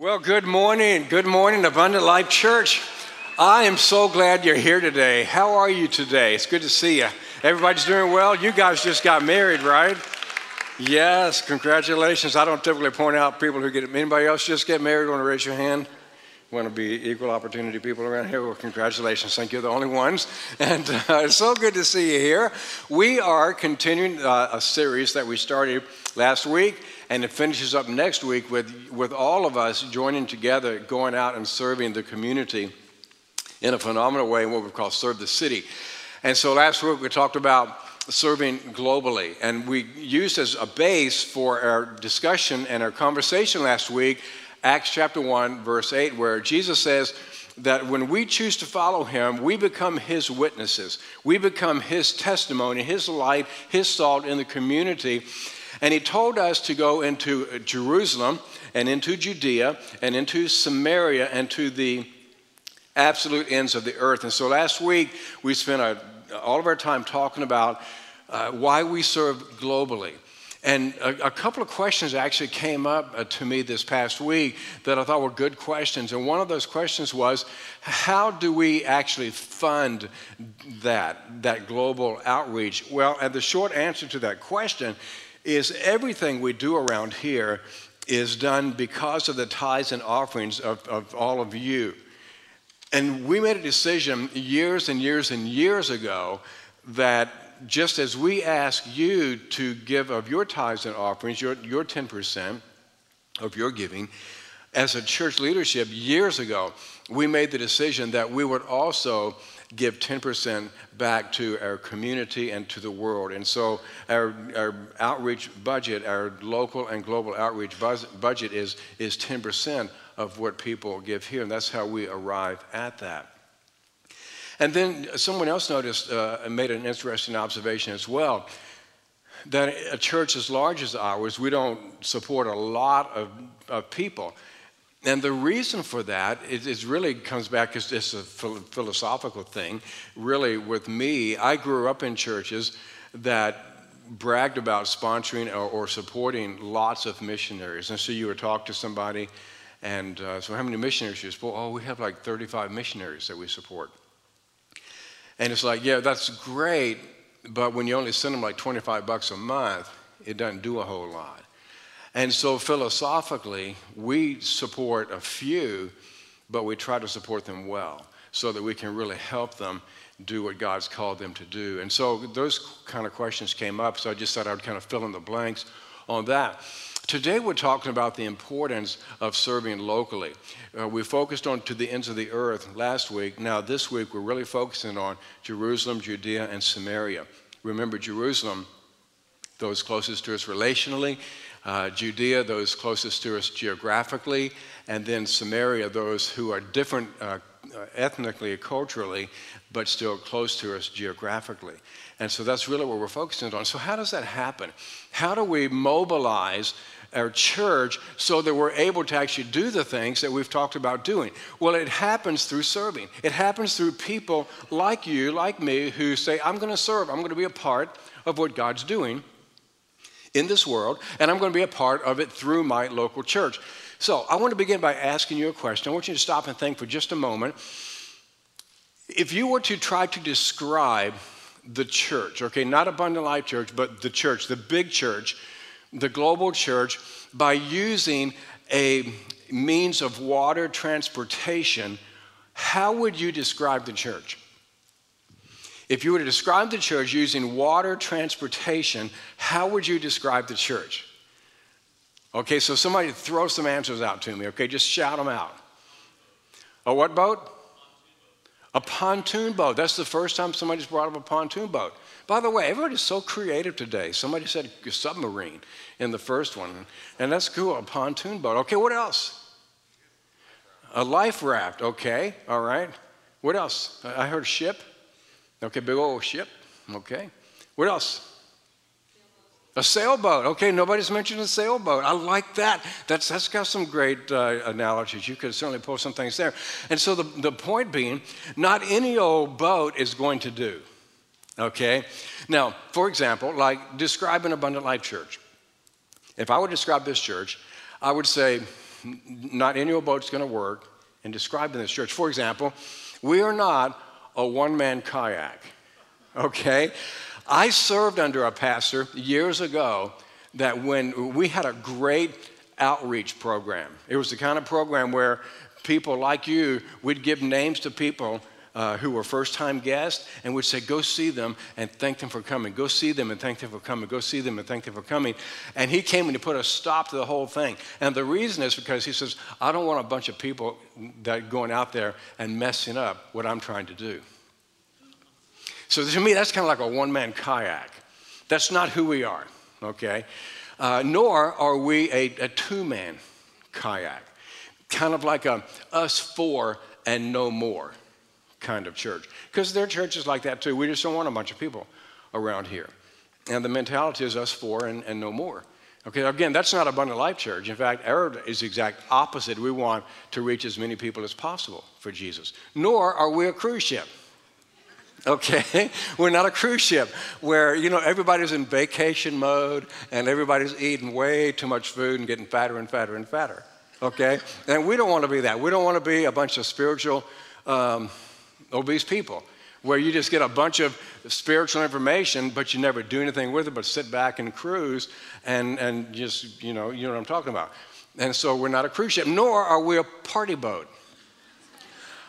Well, good morning. Good morning, Abundant Life Church. I am so glad you're here today. How are you today? It's good to see you. Everybody's doing well. You guys just got married, right? Yes, congratulations. I don't typically point out people who get anybody else just get married. Want to raise your hand? Want to be equal opportunity people around here? Well, congratulations. Thank you. The only ones. And uh, it's so good to see you here. We are continuing uh, a series that we started last week and it finishes up next week with, with all of us joining together, going out and serving the community in a phenomenal way what we call Serve the City. And so last week we talked about serving globally. And we used as a base for our discussion and our conversation last week Acts chapter 1, verse 8, where Jesus says, that when we choose to follow him, we become his witnesses. We become his testimony, his light, his salt in the community. And he told us to go into Jerusalem and into Judea and into Samaria and to the absolute ends of the earth. And so last week we spent a, all of our time talking about uh, why we serve globally. And a, a, couple of questions actually came up uh, to me this past week that I thought were good questions. And one of those questions was how do we actually fund that, that global outreach? Well, and the short answer to that question is everything we do around here is done because of the tithes and offerings of, of all of you. And we made a decision years and years and years ago that just as we ask you to give of your tithes and offerings, your, your 10% of your giving, as a church leadership years ago, we made the decision that we would also give 10% back to our community and to the world. And so our, our outreach budget, our local and global outreach budget is, is 10% of what people give here. And that's how we arrive at that. And then someone else noticed uh, and made an interesting observation as well that a church as large as ours, we don't support a lot of, of people. And the reason for that is, is really comes back as just a philosophical thing. Really, with me, I grew up in churches that bragged about sponsoring or, or supporting lots of missionaries. And so you would talk to somebody, and uh, so how many missionaries do you support? Oh, we have like 35 missionaries that we support. And it's like, yeah, that's great, but when you only send them like 25 bucks a month, it doesn't do a whole lot. And so philosophically, we support a few, but we try to support them well so that we can really help them do what God's called them to do. And so those kind of questions came up, so I just thought I would kind of fill in the blanks on that. Today we're talking about the importance of serving locally. Uh, we focused on to the ends of the earth last week. Now this week we're really focusing on Jerusalem, Judea, and Samaria. Remember Jerusalem, those closest to us relationally, uh, Judea, those closest to us geographically, and then Samaria, those who are different uh, uh, ethnically culturally, but still close to us geographically. And so that's really what we're focusing on. So, how does that happen? How do we mobilize our church so that we're able to actually do the things that we've talked about doing? Well, it happens through serving. It happens through people like you, like me, who say, I'm going to serve, I'm going to be a part of what God's doing in this world, and I'm going to be a part of it through my local church. So I want to begin by asking you a question. I want you to stop and think for just a moment. If you were to try to describe the church, okay, not Abundant Life Church, but the church, the big church, the global church, by using a means of water transportation, how would you describe the church? If you were to describe the church using water transportation, how would you describe the church? Okay, so somebody throw some answers out to me, okay? Just shout them out. A what boat? A pontoon boat. That's the first time somebody's brought up a pontoon boat. By the way, everybody's so creative today. Somebody said submarine in the first one, and that's cool, a pontoon boat. Okay, what else? A life raft, okay, all right. What else? I heard ship. Okay, big old ship. Okay. What else? A sailboat. Okay, nobody's mentioned a sailboat. I like that. That's, that's got some great uh, analogies. You could certainly pull some things there. And so the, the point being, not any old boat is going to do. Okay? Now, for example, like describe an abundant life church. If I would describe this church, I would say not any old boat's going to work in describing this church. For example, we are not a one man kayak, okay? I served under a pastor years ago that when we had a great outreach program, it was the kind of program where people like you we'd give names to people uh, who were first time guests and would say, Go see them and thank them for coming. Go see them and thank them for coming. Go see them and thank them for coming. And he came and he put a stop to the whole thing. And the reason is because he says, I don't want a bunch of people that going out there and messing up what I'm trying to do. So to me, that's kind of like a one man kayak. That's not who we are, okay? Uh, nor are we a, a two man kayak, kind of like a us four and no more kind of church. Because there are churches like that too. We just don't want a bunch of people around here. And the mentality is us four and, and no more. Okay, again, that's not Abundant Life Church. In fact, our is the exact opposite. We want to reach as many people as possible for Jesus. Nor are we a cruise ship. Okay? We're not a cruise ship where, you know, everybody's in vacation mode and everybody's eating way too much food and getting fatter and fatter and fatter. Okay? And we don't want to be that. We don't want to be a bunch of spiritual um, obese people where you just get a bunch of spiritual information, but you never do anything with it but sit back and cruise and, and just, you know, you know what I'm talking about. And so we're not a cruise ship, nor are we a party boat.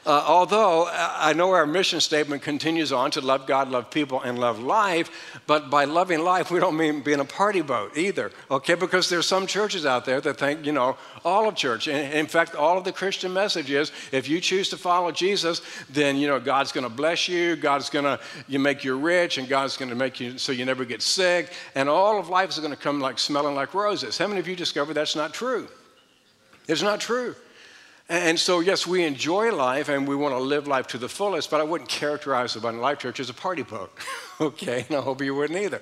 Uh, although uh, I know our mission statement continues on to love God, love people, and love life, but by loving life, we don't mean being a party boat either, okay? Because there's some churches out there that think, you know, all of church. In, in fact, all of the Christian message is if you choose to follow Jesus, then, you know, God's going to bless you, God's going to you make you rich, and God's going to make you so you never get sick, and all of life is going to come like smelling like roses. How many of you discovered that's not true? It's not true. And so, yes, we enjoy life and we want to live life to the fullest, but I wouldn't characterize Abundant Life Church as a party boat, okay? And I hope you wouldn't either.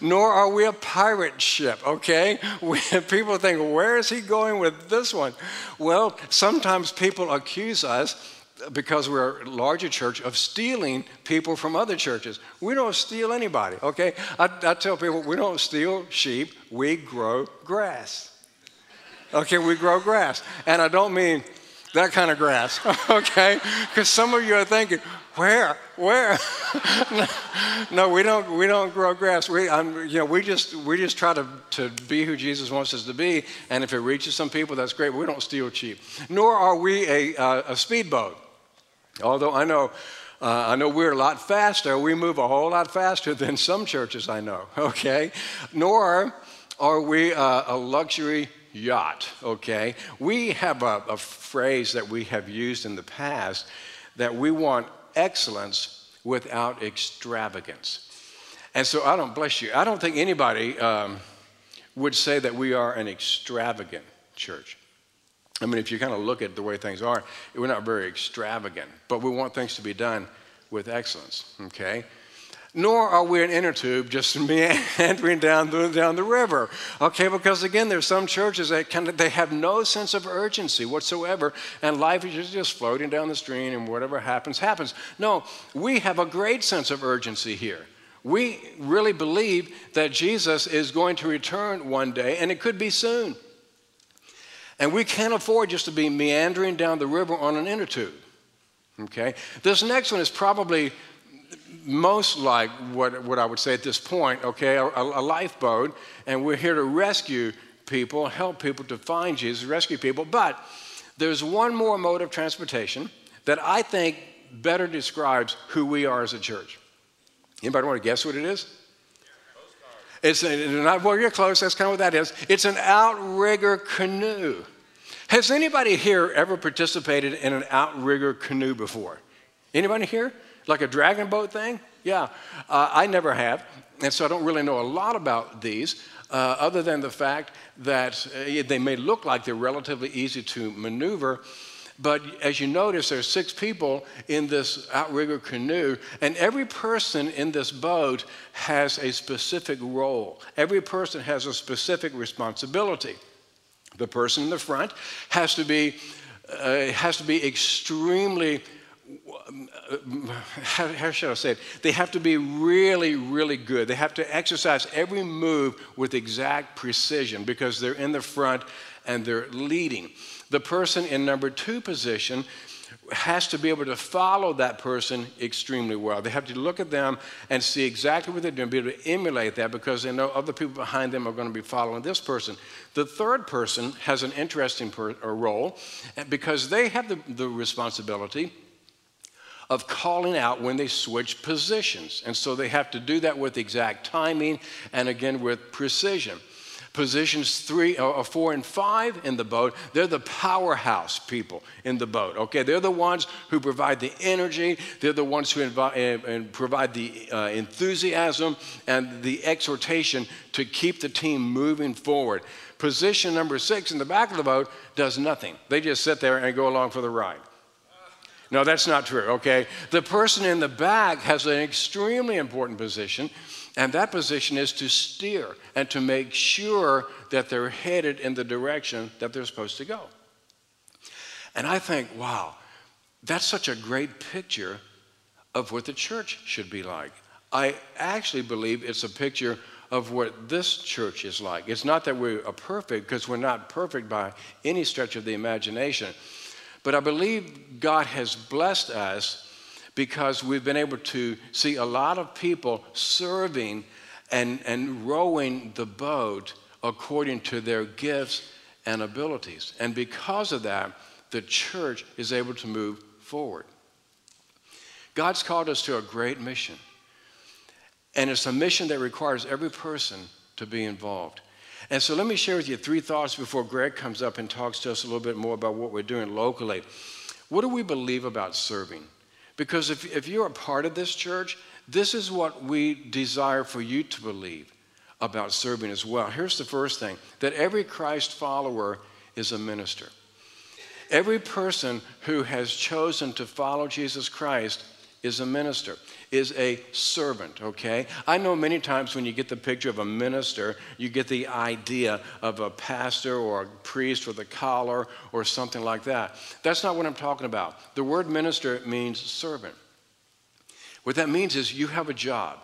Nor are we a pirate ship, okay? We, people think, where is he going with this one? Well, sometimes people accuse us uh, because we're a larger church of stealing people from other churches. We don't steal anybody, okay? I, I tell people we don't steal sheep, we grow grass. Okay, we grow grass. And I don't mean that kind of grass, okay? Because some of you are thinking, where, where? no, we don't. We don't grow grass. We, I'm, you know, we just we just try to, to be who Jesus wants us to be. And if it reaches some people, that's great. We don't steal cheap. Nor are we a, uh, a speedboat. Although I know. Uh, I know we're a lot faster. We move a whole lot faster than some churches I know, okay? Nor are we uh, a luxury yacht, okay? We have a, a phrase that we have used in the past that we want excellence without extravagance. And so I don't, bless you, I don't think anybody um, would say that we are an extravagant church. I mean, if you kind of look at the way things are, we're not very extravagant, but we want things to be done with excellence, okay? Nor are we an inner tube just meandering down the, down the river. Okay, because again, there's some churches that kind of, they have no sense of urgency whatsoever, and life is just floating down the stream, and whatever happens, happens. No, we have a great sense of urgency here. We really believe that Jesus is going to return one day, and it could be soon. And we can't afford just to be meandering down the river on an inner tube. Okay? This next one is probably most like what, what I would say at this point, okay, a, a lifeboat, and we're here to rescue people, help people to find Jesus, rescue people. But there's one more mode of transportation that I think better describes who we are as a church. Anybody want to guess what it is? It's a, not well, you're close. That's kind of what that is. It's an outrigger canoe. Has anybody here ever participated in an outrigger canoe before? Anybody here? Like a dragon boat thing? Yeah, uh, I never have, and so I don't really know a lot about these, uh, other than the fact that uh, they may look like they're relatively easy to maneuver. But as you notice, there's six people in this outrigger canoe, and every person in this boat has a specific role. Every person has a specific responsibility. The person in the front has to be, uh, has to be extremely how, how, should I say it? They have to be really, really good. They have to exercise every move with exact precision because they're in the front and they're leading. The person in number two position has to be able to follow that person extremely well. They have to look at them and see exactly what they're doing, be able to emulate that because they know other people behind them are going to be following this person. The third person has an interesting per, role because they have the, the responsibility of calling out when they switch positions. And so they have to do that with exact timing and again with precision. Positions three or uh, uh, four and five in the boat, they're the powerhouse people in the boat. Okay, they're the ones who provide the energy, they're the ones who invi- and provide the uh, enthusiasm and the exhortation to keep the team moving forward. Position number six in the back of the boat does nothing. They just sit there and go along for the ride. No, that's not true, okay? The person in the back has an extremely important position, and that position is to steer and to make sure that they're headed in the direction that they're supposed to go. And I think, wow, that's such a great picture of what the church should be like. I actually believe it's a picture of what this church is like. It's not that we're perfect, because we're not perfect by any stretch of the imagination. But I believe God has blessed us because we've been able to see a lot of people serving and, and rowing the boat according to their gifts and abilities. And because of that, the church is able to move forward. God's called us to a great mission. And it's a mission that requires every person to be involved. And so let me share with you three thoughts before Greg comes up and talks to us a little bit more about what we're doing locally. What do we believe about serving? Because if, if you're a part of this church, this is what we desire for you to believe about serving as well. Here's the first thing that every Christ follower is a minister. Every person who has chosen to follow Jesus Christ is a minister is a servant, okay? I know many times when you get the picture of a minister, you get the idea of a pastor or a priest with a collar or something like that. That's not what I'm talking about. The word minister means servant. What that means is you have a job,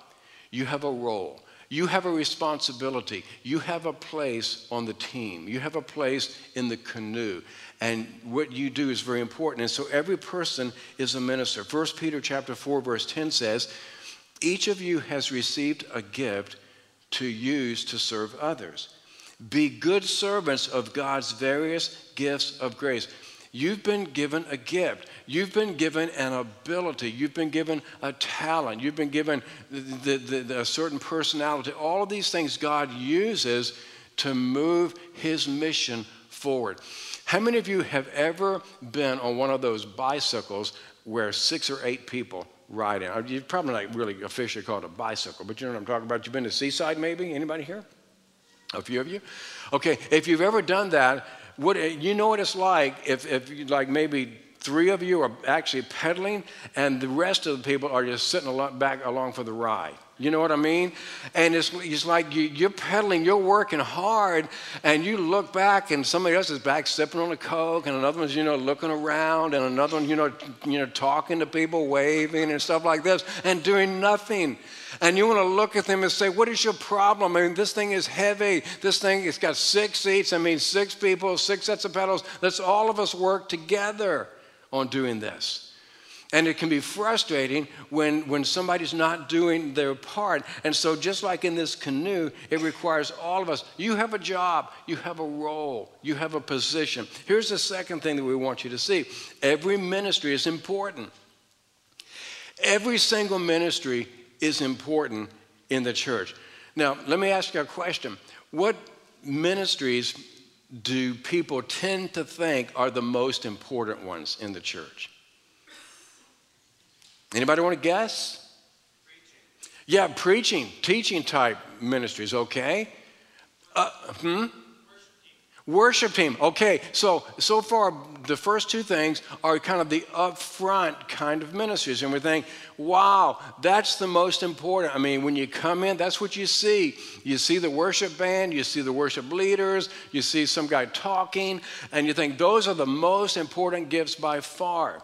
you have a role. You have a responsibility. You have a place on the team. You have a place in the canoe. And what you do is very important. And so every person is a minister. 1 Peter chapter 4, verse 10 says, Each of you has received a gift to use to serve others. Be good servants of God's various gifts of grace. You've been given a gift. You've been given an ability. You've been given a talent. You've been given the, the, the, a certain personality. All of these things God uses to move His mission forward. How many of you have ever been on one of those bicycles where six or eight people ride in? You're probably not really officially called a bicycle, but you know what I'm talking about. You've been to Seaside, maybe? Anybody here? A few of you? Okay, if you've ever done that, what, you know what it's like if, if like maybe three of you are actually pedaling and the rest of the people are just sitting back along for the ride. You know what I mean? And it's, it's like you, are pedaling, you're working hard, and you look back, and somebody else is back sipping on a Coke, and another one's, you know, looking around, and another one, you know, you know, talking to people, waving, and stuff like this, and doing nothing. And you want to look at them and say, What is your problem? I mean, this thing is heavy. This thing, it's got six seats. I mean, six people, six sets of pedals. Let's all of us work together on doing this. And it can be frustrating when, when somebody's not doing their part. And so, just like in this canoe, it requires all of us. You have a job, you have a role, you have a position. Here's the second thing that we want you to see every ministry is important. Every single ministry is important in the church. Now, let me ask you a question. What ministries do people tend to think are the most important ones in the church? Anybody want to guess? Preaching. Yeah, preaching, teaching type ministries, okay? Uh, hmm? Worship team. Okay, so so far the first two things are kind of the upfront kind of ministries, and we think, wow, that's the most important. I mean, when you come in, that's what you see. You see the worship band, you see the worship leaders, you see some guy talking, and you think those are the most important gifts by far.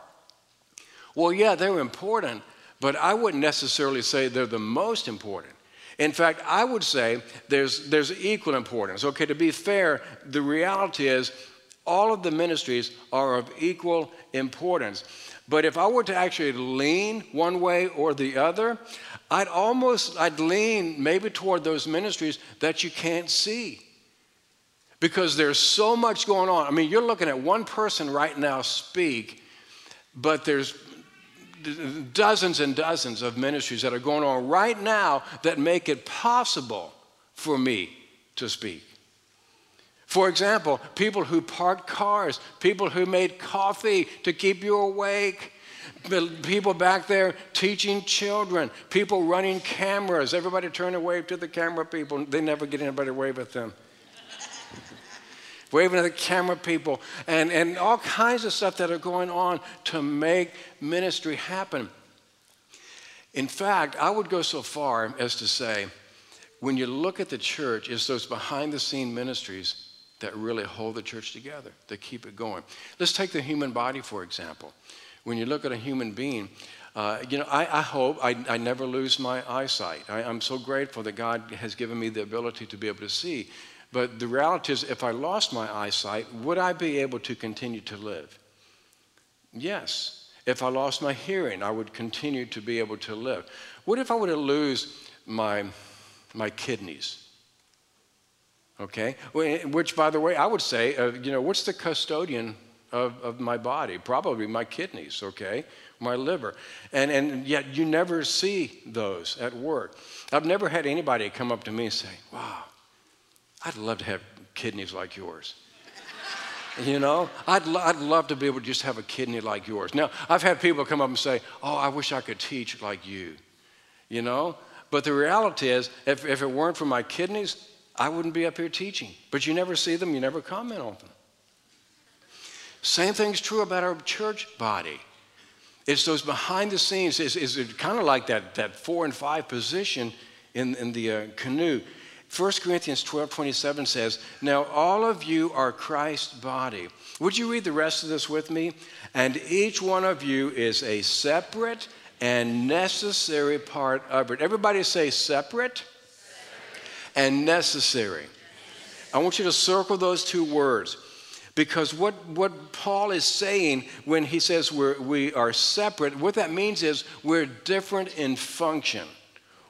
Well, yeah, they're important, but I wouldn't necessarily say they're the most important. In fact, I would say there's, there's equal importance. Okay, to be fair, the reality is all of the ministries are of equal importance. But if I were to actually lean one way or the other, I'd almost I'd lean maybe toward those ministries that you can't see. Because there's so much going on. I mean, you're looking at one person right now speak, but there's dozens and dozens of ministries that are going on right now that make it possible for me to speak. For example, people who parked cars, people who made coffee to keep you awake, people back there teaching children, people running cameras. Everybody turn and wave to the camera people. They never get anybody to wave at them. Waving at the camera people, and, and all kinds of stuff that are going on to make ministry happen. In fact, I would go so far as to say, when you look at the church, it's those behind the scene ministries that really hold the church together, that keep it going. Let's take the human body, for example. When you look at a human being, uh, you know, I, I hope I, I, never lose my eyesight. I, I'm so grateful that God has given me the ability to be able to see. But the reality is, if I lost my eyesight, would I be able to continue to live? Yes. If I lost my hearing, I would continue to be able to live. What if I were to lose my, my kidneys? Okay, which, by the way, I would say, uh, you know, what's the custodian of, of my body? Probably my kidneys, okay, my liver. And, and yet you never see those at work. I've never had anybody come up to me and say, wow, I'd love to have kidneys like yours. You know, I'd, lo- I'd love to be able to just have a kidney like yours. Now, I've had people come up and say, Oh, I wish I could teach like you. You know? But the reality is, if, if it weren't for my kidneys, I wouldn't be up here teaching. But you never see them, you never comment on them. Same thing's true about our church body. It's those behind the scenes. It's, it's kind of like that, that four and five position in, in the uh, canoe. 1 Corinthians 12 27 says, Now all of you are Christ's body. Would you read the rest of this with me? And each one of you is a separate and necessary part of it. Everybody say separate and necessary. I want you to circle those two words because what, what Paul is saying when he says we're, we are separate, what that means is we're different in function.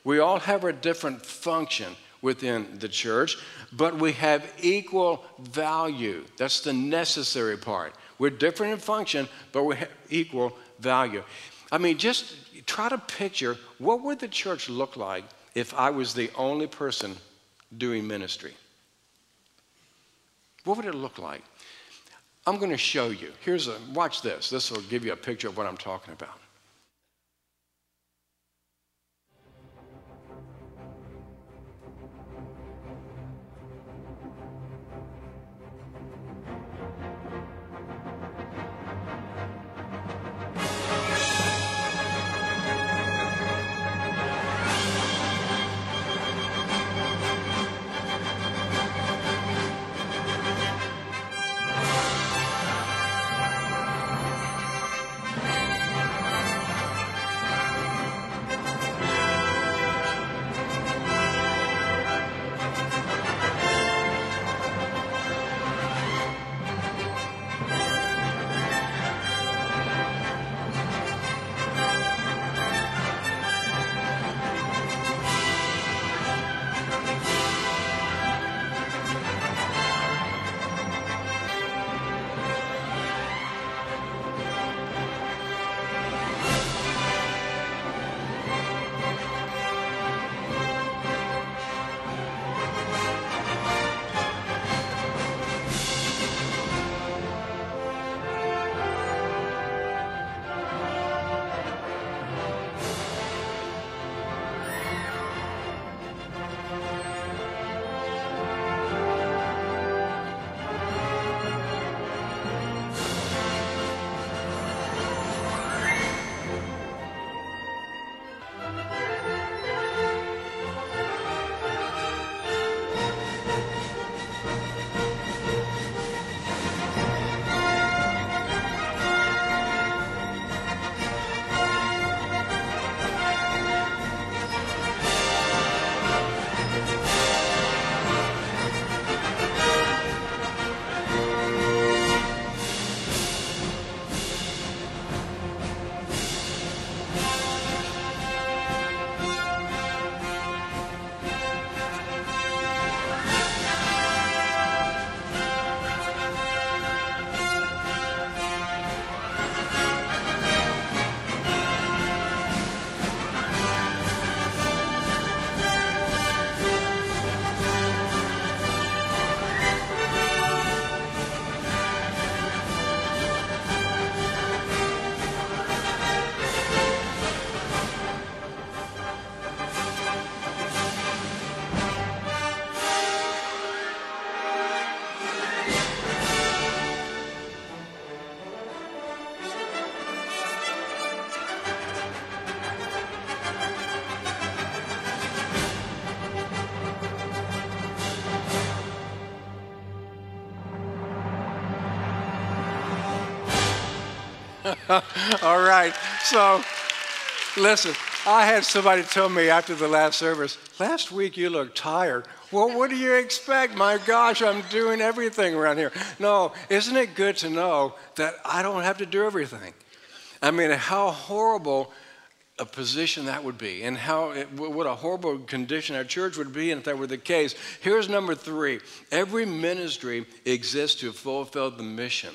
We all have a different function within the church, but we have equal value. That's the necessary part. We're different in function, but we have equal value. I mean, just try to picture what would the church look like if I was the only person doing ministry? What would it look like? I'm going to show you. Here's a, watch this. This will give you a picture of what I'm talking about. All right. So, listen, I had somebody tell me after the last service, last week you looked tired. Well, what do you expect? My gosh, I'm doing everything around here. No, isn't it good to know that I don't have to do everything? I mean, how horrible a position that would be and how it, what a horrible condition our church would be if that were the case. Here's number three every ministry exists to fulfill the mission.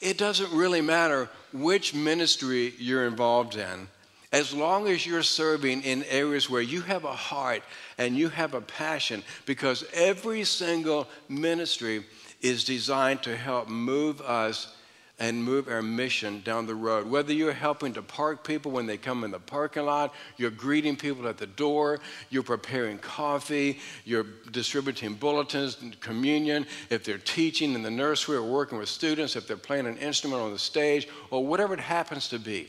It doesn't really matter which ministry you're involved in. As long as you're serving in areas where you have a heart and you have a passion, because every single ministry is designed to help move us and move our mission down the road. Whether you're helping to park people when they come in the parking lot, you're greeting people at the door, you're preparing coffee, you're distributing bulletins, communion, if they're teaching in the nursery or working with students, if they're playing an instrument on the stage, or whatever it happens to be.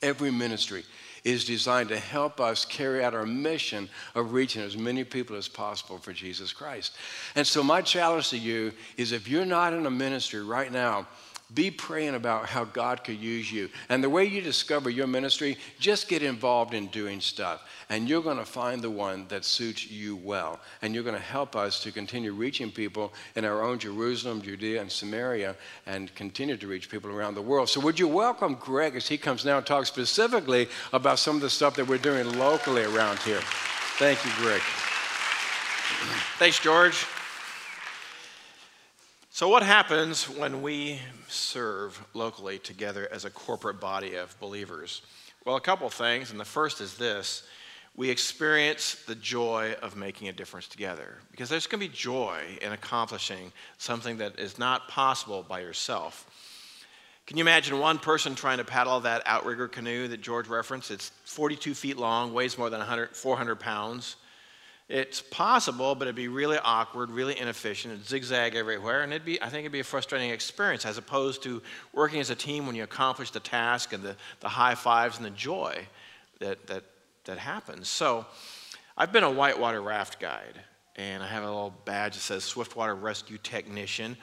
Every ministry is designed to help us carry out our mission of reaching as many people as possible for Jesus Christ. And so, my challenge to you is if you're not in a ministry right now, be praying about how God could use you. And the way you discover your ministry, just get involved in doing stuff. And you're going to find the one that suits you well. And you're going to help us to continue reaching people in our own Jerusalem, Judea, and Samaria, and continue to reach people around the world. So, would you welcome Greg as he comes now and talk specifically about some of the stuff that we're doing locally around here? Thank you, Greg. Thanks, George. So, what happens when we serve locally together as a corporate body of believers? Well, a couple things, and the first is this we experience the joy of making a difference together because there's going to be joy in accomplishing something that is not possible by yourself. Can you imagine one person trying to paddle that outrigger canoe that George referenced? It's 42 feet long, weighs more than 400 pounds. It's possible, but it'd be really awkward, really inefficient, it'd zigzag everywhere, and it'd be, I think it'd be a frustrating experience as opposed to working as a team when you accomplish the task and the, the high fives and the joy that, that, that happens. So I've been a whitewater raft guide, and I have a little badge that says Swiftwater Rescue Technician.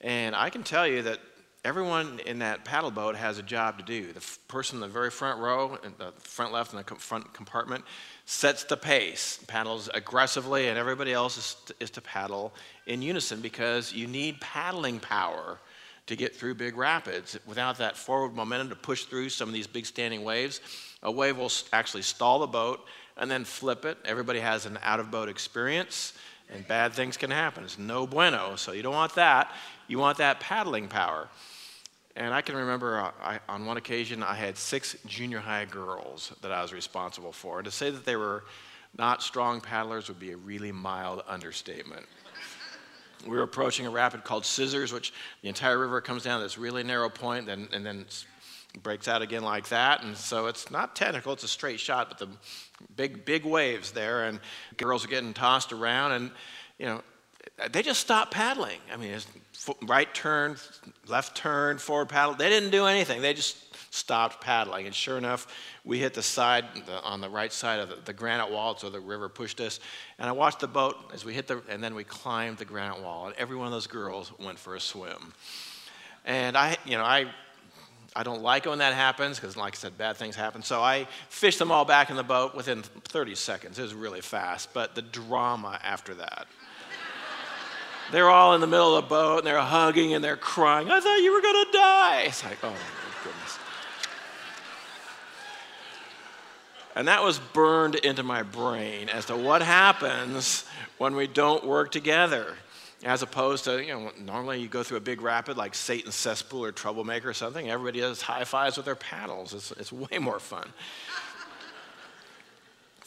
And I can tell you that everyone in that paddle boat has a job to do. The person in the very front row, in the front left in the com- front compartment, sets the pace, paddles aggressively, and everybody else is is to paddle in unison because you need paddling power to get through big rapids. Without that forward momentum to push through some of these big standing waves, a wave will actually stall the boat and then flip it. Everybody has an out of boat experience, and bad things can happen. It's no bueno, so you don't want that. You want that paddling power. And I can remember uh, I, on one occasion I had six junior high girls that I was responsible for. And to say that they were not strong paddlers would be a really mild understatement. we were approaching a rapid called Scissors, which the entire river comes down this really narrow point and, and then breaks out again like that. And so it's not technical, it's a straight shot, but the big, big waves there, and girls are getting tossed around. And, you know, they just stopped paddling. I mean, right turn, left turn, forward paddle. They didn't do anything. They just stopped paddling. And sure enough, we hit the side the, on the right side of the, the, granite wall, so the river pushed us. And I watched the boat as we hit the, and then we climbed the granite wall. And every one of those girls went for a swim. And I, you know, I, I don't like it when that happens because, like I said, bad things happen. So I fished them all back in the boat within 30 seconds. It was really fast, but the drama after that. They're all in the middle of the boat and they're hugging and they're crying. I thought you were going to die. It's like, oh my goodness. And that was burned into my brain as to what happens when we don't work together. As opposed to, you know, normally you go through a big rapid like Satan's cesspool or troublemaker or something, everybody does high fives with their paddles. It's, it's way more fun.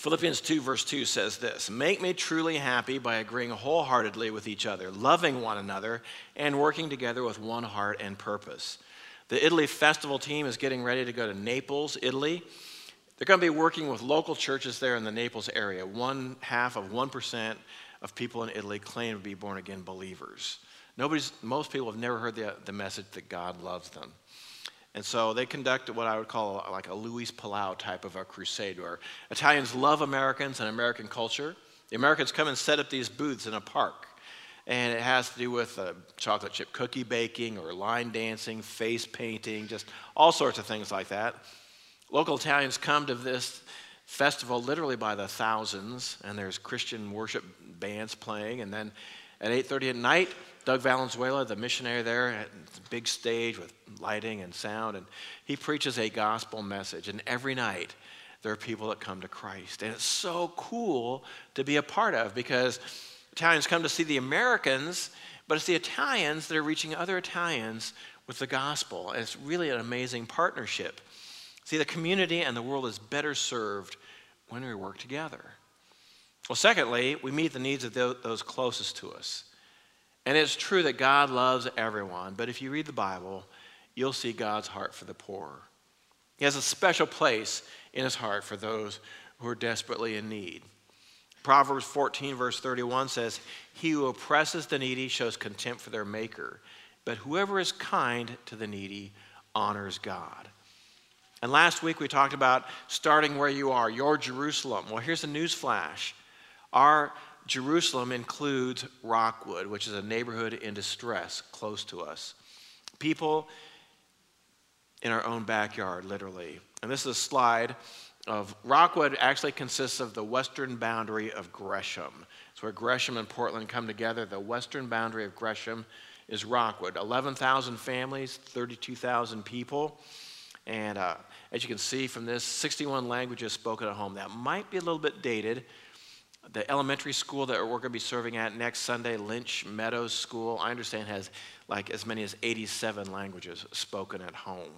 Philippians 2, verse 2 says this Make me truly happy by agreeing wholeheartedly with each other, loving one another, and working together with one heart and purpose. The Italy Festival team is getting ready to go to Naples, Italy. They're going to be working with local churches there in the Naples area. One half of 1% of people in Italy claim to be born again believers. Nobody's, most people have never heard the, the message that God loves them. And so they conduct what I would call like a Luis Palau type of a crusade where Italians love Americans and American culture. The Americans come and set up these booths in a park. and it has to do with uh, chocolate chip cookie baking or line dancing, face painting, just all sorts of things like that. Local Italians come to this festival literally by the thousands, and there's Christian worship bands playing, and then at 8:30 at night, Doug Valenzuela, the missionary there, at the big stage with lighting and sound, and he preaches a gospel message. And every night, there are people that come to Christ, and it's so cool to be a part of because Italians come to see the Americans, but it's the Italians that are reaching other Italians with the gospel. And it's really an amazing partnership. See, the community and the world is better served when we work together. Well, secondly, we meet the needs of those closest to us. And it's true that God loves everyone, but if you read the Bible, you'll see God's heart for the poor. He has a special place in his heart for those who are desperately in need. Proverbs 14, verse 31 says, He who oppresses the needy shows contempt for their maker, but whoever is kind to the needy honors God. And last week we talked about starting where you are, your Jerusalem. Well, here's a news flash. Our Jerusalem includes Rockwood, which is a neighborhood in distress close to us. People in our own backyard, literally. And this is a slide of Rockwood actually consists of the western boundary of Gresham. It's where Gresham and Portland come together. The western boundary of Gresham is Rockwood. 11,000 families, 32,000 people. And uh, as you can see from this, 61 languages spoken at home. That might be a little bit dated. The elementary school that we're going to be serving at next Sunday, Lynch Meadows School, I understand has like as many as 87 languages spoken at home.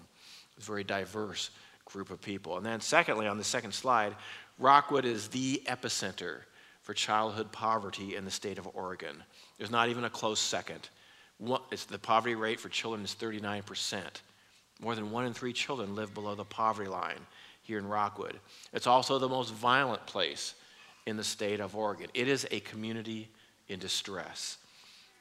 It's a very diverse group of people. And then, secondly, on the second slide, Rockwood is the epicenter for childhood poverty in the state of Oregon. There's not even a close second. It's the poverty rate for children is 39%. More than one in three children live below the poverty line here in Rockwood. It's also the most violent place in the state of Oregon. It is a community in distress.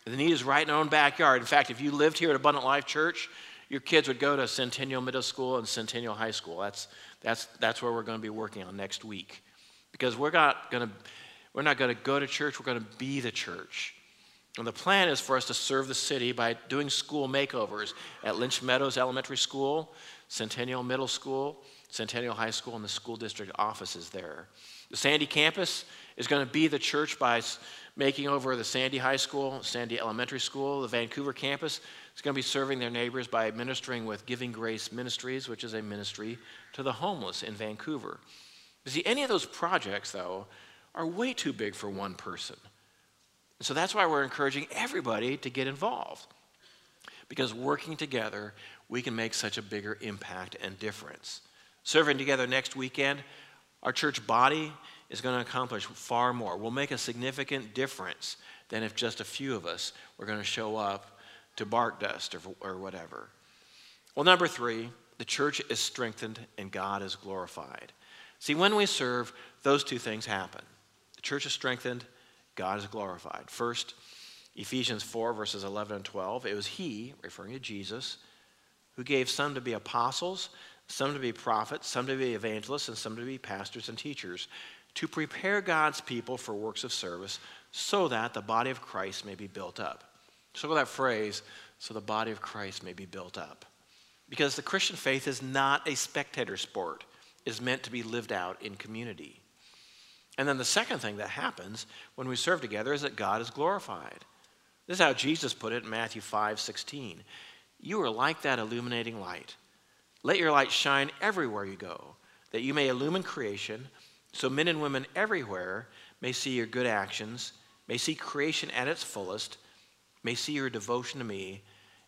The need is right in our own backyard. In fact, if you lived here at Abundant Life Church, your kids would go to Centennial Middle School and Centennial High School. That's, that's, that's where we're going to be working on next week. Because we're not going to, we're not going to go to church, we're going to be the church. And the plan is for us to serve the city by doing school makeovers at Lynch Meadows Elementary School, Centennial Middle School, Centennial High School, and the school district offices there. The Sandy campus is going to be the church by making over the Sandy High School, Sandy Elementary School. The Vancouver campus is going to be serving their neighbors by ministering with Giving Grace Ministries, which is a ministry to the homeless in Vancouver. You see, any of those projects, though, are way too big for one person. So that's why we're encouraging everybody to get involved. Because working together, we can make such a bigger impact and difference. Serving together next weekend, our church body is going to accomplish far more. We'll make a significant difference than if just a few of us were going to show up to bark dust or, or whatever. Well, number three, the church is strengthened and God is glorified. See, when we serve, those two things happen. The church is strengthened God is glorified. First, Ephesians 4, verses 11 and 12. It was He, referring to Jesus, who gave some to be apostles, some to be prophets, some to be evangelists, and some to be pastors and teachers, to prepare God's people for works of service, so that the body of Christ may be built up. So, that phrase, so the body of Christ may be built up. Because the Christian faith is not a spectator sport, is meant to be lived out in community. And then the second thing that happens when we serve together is that God is glorified. This is how Jesus put it in Matthew 5 16. You are like that illuminating light. Let your light shine everywhere you go, that you may illumine creation, so men and women everywhere may see your good actions, may see creation at its fullest, may see your devotion to me,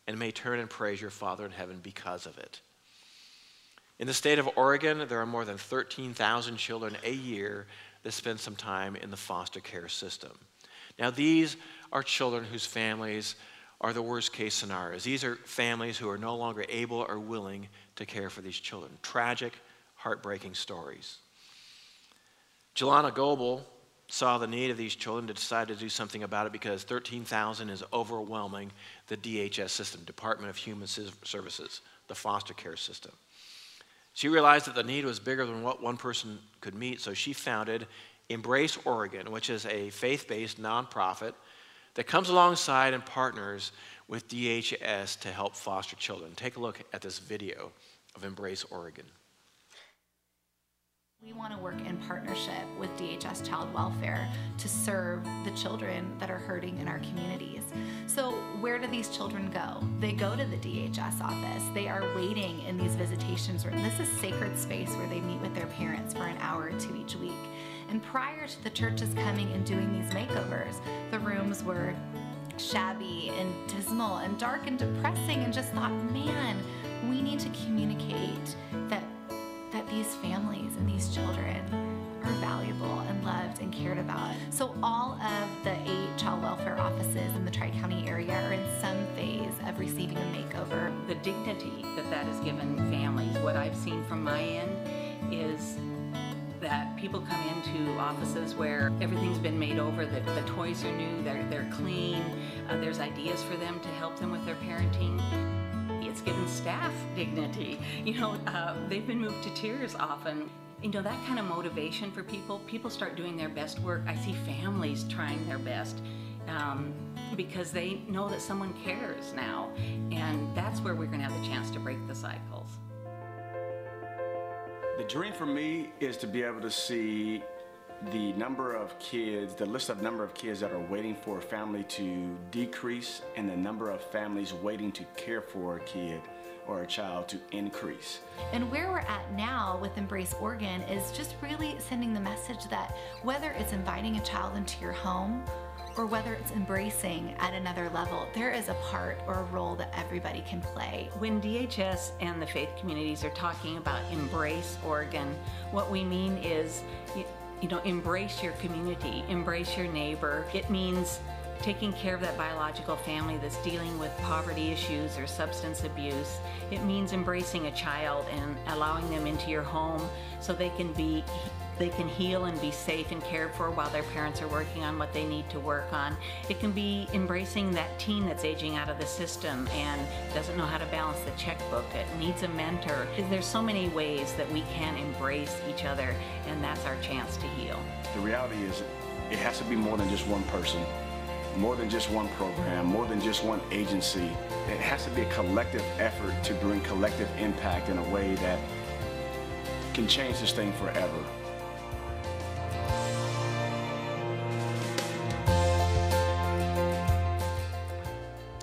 and may turn and praise your Father in heaven because of it. In the state of Oregon, there are more than 13,000 children a year that spend some time in the foster care system. Now, these are children whose families are the worst case scenarios. These are families who are no longer able or willing to care for these children. Tragic, heartbreaking stories. Jillana Goble saw the need of these children to decide to do something about it because 13,000 is overwhelming the DHS system, Department of Human Services, the foster care system. She realized that the need was bigger than what one person could meet, so she founded Embrace Oregon, which is a faith based nonprofit that comes alongside and partners with DHS to help foster children. Take a look at this video of Embrace Oregon. We want to work in partnership with DHS Child Welfare to serve the children that are hurting in our communities. So, where do these children go? They go to the DHS office. They are waiting in these visitations rooms. This is sacred space where they meet with their parents for an hour or two each week. And prior to the churches coming and doing these makeovers, the rooms were shabby and dismal and dark and depressing and just thought, man, we need to communicate that that these families and these children are valuable and loved and cared about. So all of the eight child welfare offices in the Tri-County area are in some phase of receiving a makeover. The dignity that that has given families, what I've seen from my end is that people come into offices where everything's been made over, the, the toys are new, they're, they're clean, uh, there's ideas for them to help them with their parenting it's given staff dignity. You know, uh, they've been moved to tears often. You know, that kind of motivation for people, people start doing their best work. I see families trying their best um, because they know that someone cares now. And that's where we're going to have the chance to break the cycles. The dream for me is to be able to see the number of kids, the list of number of kids that are waiting for a family to decrease and the number of families waiting to care for a kid or a child to increase. And where we're at now with Embrace Oregon is just really sending the message that whether it's inviting a child into your home or whether it's embracing at another level, there is a part or a role that everybody can play. When DHS and the faith communities are talking about Embrace Oregon, what we mean is you know, embrace your community, embrace your neighbor. It means taking care of that biological family that's dealing with poverty issues or substance abuse. It means embracing a child and allowing them into your home so they can be they can heal and be safe and cared for while their parents are working on what they need to work on. It can be embracing that teen that's aging out of the system and doesn't know how to balance the checkbook, that needs a mentor. There's so many ways that we can embrace each other, and that's our chance to heal. The reality is, it has to be more than just one person, more than just one program, more than just one agency. It has to be a collective effort to bring collective impact in a way that can change this thing forever.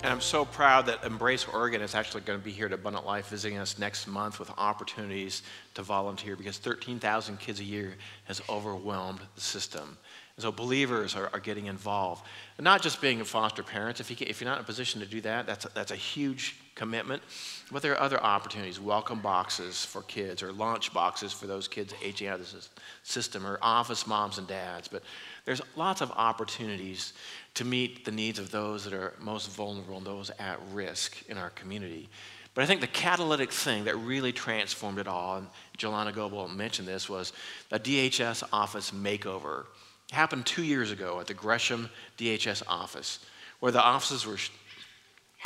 And I'm so proud that Embrace Oregon is actually going to be here at Abundant Life visiting us next month with opportunities to volunteer because 13,000 kids a year has overwhelmed the system. And so believers are, are getting involved. And not just being foster parents, if, you can, if you're not in a position to do that, that's a, that's a huge commitment. But there are other opportunities, welcome boxes for kids or lunch boxes for those kids aging out of the system or office moms and dads. But there's lots of opportunities to meet the needs of those that are most vulnerable and those at risk in our community. But I think the catalytic thing that really transformed it all, and Jillana Goble mentioned this, was a DHS office makeover. It happened two years ago at the Gresham DHS office, where the offices were,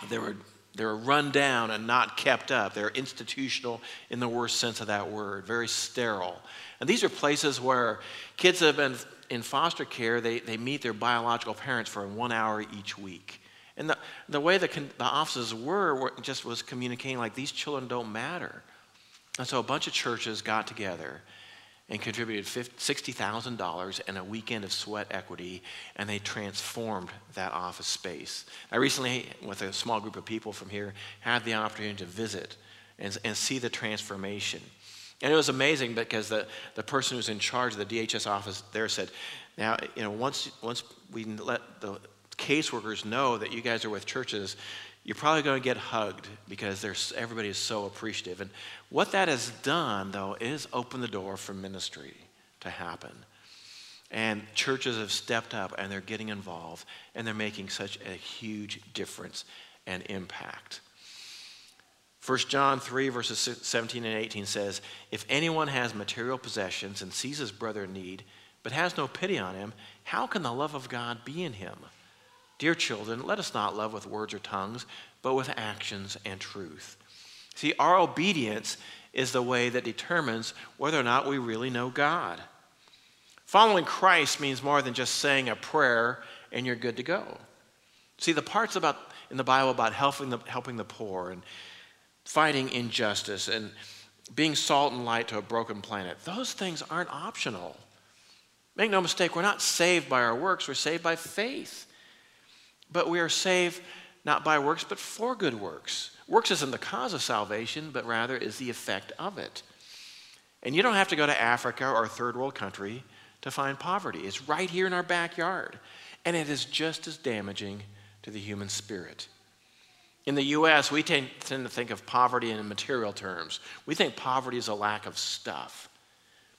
there were, they were run down and not kept up. They're institutional in the worst sense of that word, very sterile. And these are places where kids have been in foster care, they, they meet their biological parents for one hour each week. And the, the way the, the offices were, were just was communicating like these children don't matter. And so a bunch of churches got together and contributed $60,000 and a weekend of sweat equity, and they transformed that office space. I recently, with a small group of people from here, had the opportunity to visit and, and see the transformation. And it was amazing because the, the person who's in charge of the DHS office there said, now, you know, once, once we let the caseworkers know that you guys are with churches, you're probably going to get hugged because there's, everybody is so appreciative. And what that has done, though, is open the door for ministry to happen. And churches have stepped up and they're getting involved and they're making such a huge difference and impact. 1 John 3, verses 17 and 18 says, If anyone has material possessions and sees his brother in need, but has no pity on him, how can the love of God be in him? Dear children, let us not love with words or tongues, but with actions and truth. See, our obedience is the way that determines whether or not we really know God. Following Christ means more than just saying a prayer and you're good to go. See, the parts about in the Bible about helping the, helping the poor and fighting injustice and being salt and light to a broken planet, those things aren't optional. Make no mistake, we're not saved by our works, we're saved by faith. But we are saved not by works, but for good works. Works isn't the cause of salvation, but rather is the effect of it. And you don't have to go to Africa or a third world country to find poverty. It's right here in our backyard. And it is just as damaging to the human spirit. In the U.S., we tend, tend to think of poverty in material terms. We think poverty is a lack of stuff.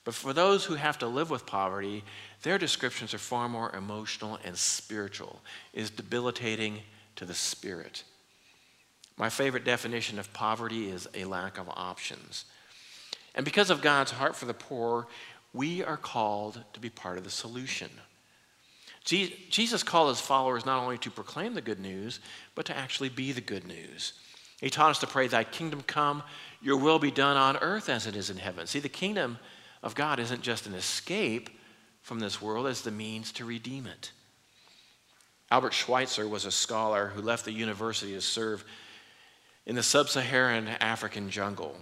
But for those who have to live with poverty, their descriptions are far more emotional and spiritual. It is debilitating to the spirit. My favorite definition of poverty is a lack of options. And because of God's heart for the poor, we are called to be part of the solution. Jesus called his followers not only to proclaim the good news, but to actually be the good news. He taught us to pray, Thy kingdom come, your will be done on earth as it is in heaven. See, the kingdom of God isn't just an escape from this world, as the means to redeem it. Albert Schweitzer was a scholar who left the university to serve in the sub Saharan African jungle.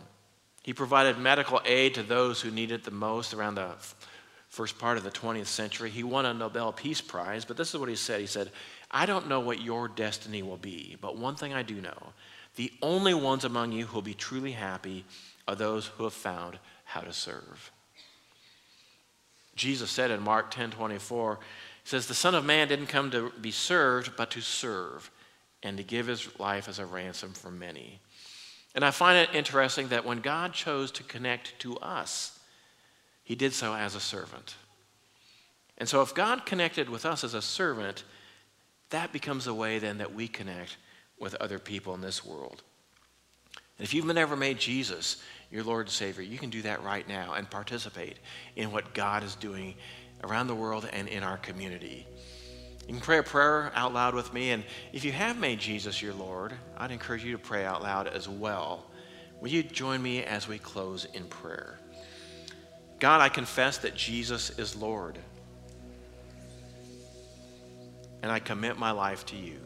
He provided medical aid to those who needed it the most around the first part of the 20th century. He won a Nobel Peace Prize, but this is what he said. He said, I don't know what your destiny will be, but one thing I do know the only ones among you who will be truly happy are those who have found how to serve. Jesus said in Mark 10 24, He says, The Son of Man didn't come to be served, but to serve and to give his life as a ransom for many. And I find it interesting that when God chose to connect to us, he did so as a servant. And so if God connected with us as a servant, that becomes a way then that we connect with other people in this world. And if you've never made Jesus your Lord and Savior, you can do that right now and participate in what God is doing around the world and in our community. You can pray a prayer out loud with me. And if you have made Jesus your Lord, I'd encourage you to pray out loud as well. Will you join me as we close in prayer? God, I confess that Jesus is Lord. And I commit my life to you.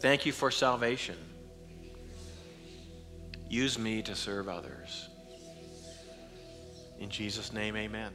Thank you for salvation. Use me to serve others. In Jesus' name, amen.